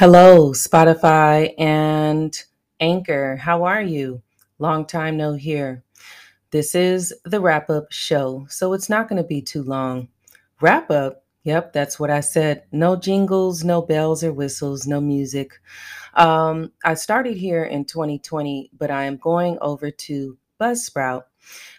Hello, Spotify and Anchor. How are you? Long time no hear. This is the wrap up show, so it's not going to be too long. Wrap up? Yep, that's what I said. No jingles, no bells or whistles, no music. Um, I started here in 2020, but I am going over to Buzzsprout.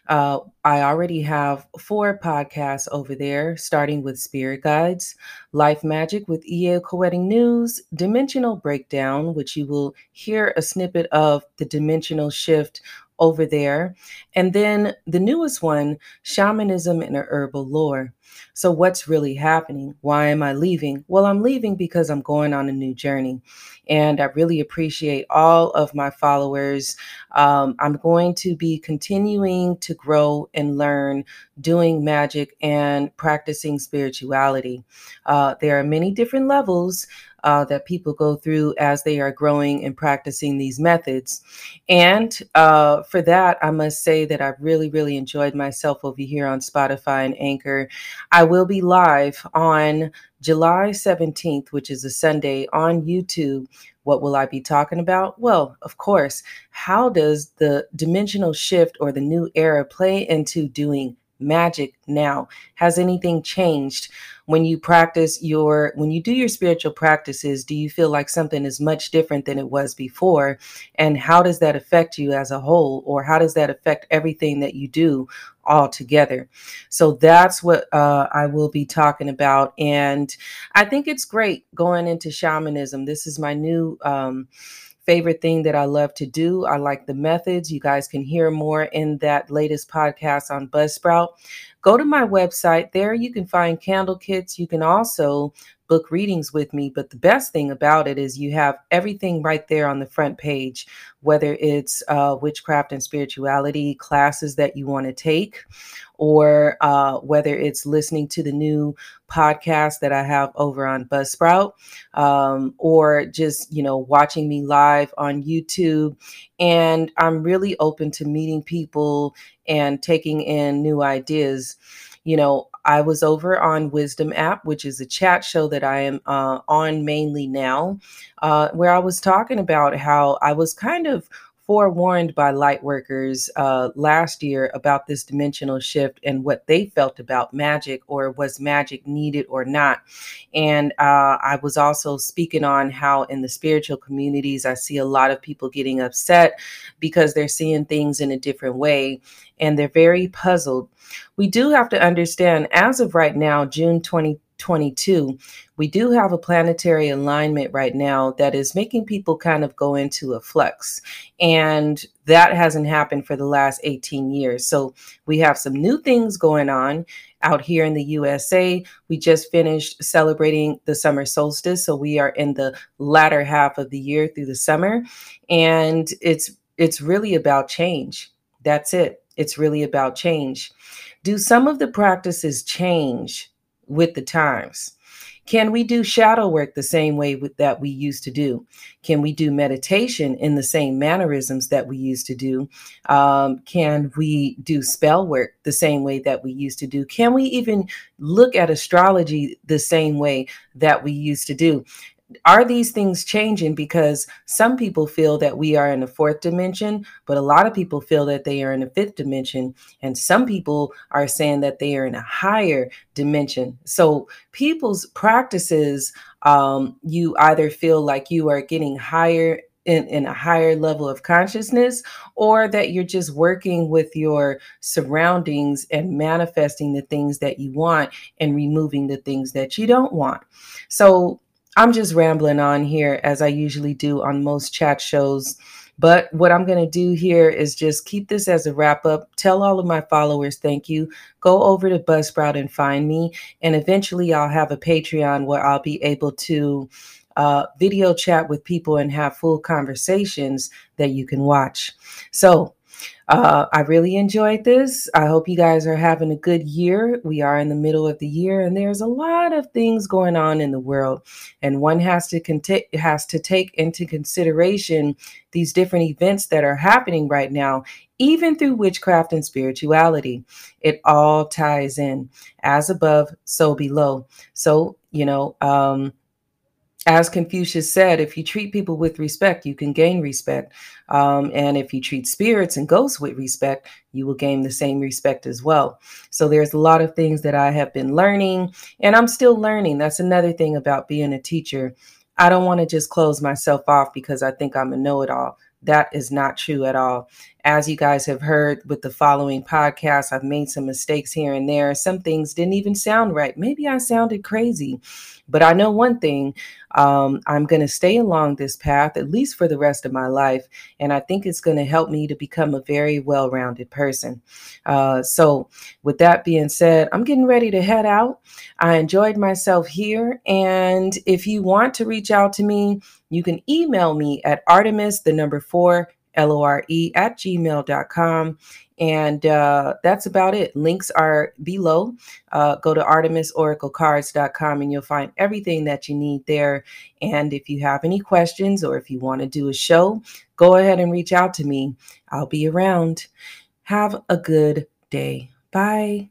Uh, I already have four podcasts over there, starting with Spirit Guides, Life Magic with EA Wedding News, Dimensional Breakdown, which you will hear a snippet of the dimensional shift over there. And then the newest one, Shamanism and Herbal Lore. So, what's really happening? Why am I leaving? Well, I'm leaving because I'm going on a new journey. And I really appreciate all of my followers. Um, I'm going to be continuing to grow and learn doing magic and practicing spirituality. Uh, there are many different levels uh, that people go through as they are growing and practicing these methods. And uh, for that, I must say that I've really, really enjoyed myself over here on Spotify and Anchor. I will be live on July 17th, which is a Sunday, on YouTube. What will I be talking about? Well, of course, how does the dimensional shift or the new era play into doing magic now? Has anything changed? when you practice your when you do your spiritual practices do you feel like something is much different than it was before and how does that affect you as a whole or how does that affect everything that you do all together so that's what uh, i will be talking about and i think it's great going into shamanism this is my new um, favorite thing that I love to do. I like the methods. You guys can hear more in that latest podcast on Buzzsprout. Go to my website. There you can find candle kits. You can also book readings with me. But the best thing about it is you have everything right there on the front page, whether it's uh, witchcraft and spirituality classes that you want to take, or uh, whether it's listening to the new podcast that I have over on Buzzsprout, um, or just, you know, watching me live on YouTube. And I'm really open to meeting people and taking in new ideas you know, I was over on Wisdom app, which is a chat show that I am uh, on mainly now, uh, where I was talking about how I was kind of forewarned by light workers uh, last year about this dimensional shift and what they felt about magic or was magic needed or not. And uh, I was also speaking on how in the spiritual communities, I see a lot of people getting upset because they're seeing things in a different way and they're very puzzled. We do have to understand, as of right now, June 2022, we do have a planetary alignment right now that is making people kind of go into a flux. And that hasn't happened for the last 18 years. So we have some new things going on out here in the USA. We just finished celebrating the summer solstice. So we are in the latter half of the year through the summer. And it's it's really about change. That's it. It's really about change. Do some of the practices change with the times? Can we do shadow work the same way with, that we used to do? Can we do meditation in the same mannerisms that we used to do? Um, can we do spell work the same way that we used to do? Can we even look at astrology the same way that we used to do? Are these things changing? Because some people feel that we are in a fourth dimension but a lot of people feel that they are in a fifth dimension. And some people are saying that they are in a higher dimension. So people's practices um, you either feel like you are getting higher in, in a higher level of consciousness, or that you're just working with your surroundings and manifesting the things that you want and removing the things that you don't want. So, I'm just rambling on here as I usually do on most chat shows. But what I'm going to do here is just keep this as a wrap up. Tell all of my followers thank you. Go over to Buzzsprout and find me. And eventually I'll have a Patreon where I'll be able to uh, video chat with people and have full conversations that you can watch. So uh, I really enjoyed this. I hope you guys are having a good year. We are in the middle of the year, and there's a lot of things going on in the world, and one has to has to take into consideration these different events that are happening right now, even through witchcraft and spirituality. It all ties in, as above, so below. So you know. Um, as Confucius said, if you treat people with respect, you can gain respect. Um, and if you treat spirits and ghosts with respect, you will gain the same respect as well. So there's a lot of things that I have been learning, and I'm still learning. That's another thing about being a teacher. I don't want to just close myself off because I think I'm a know it all. That is not true at all. As you guys have heard with the following podcast, I've made some mistakes here and there. Some things didn't even sound right. Maybe I sounded crazy. But I know one thing um, I'm going to stay along this path, at least for the rest of my life. And I think it's going to help me to become a very well rounded person. Uh, so, with that being said, I'm getting ready to head out. I enjoyed myself here. And if you want to reach out to me, you can email me at Artemis, the number four, L O R E, at gmail.com. And uh, that's about it. Links are below. Uh, go to artemisoraclecards.com and you'll find everything that you need there. And if you have any questions or if you want to do a show, go ahead and reach out to me. I'll be around. Have a good day. Bye.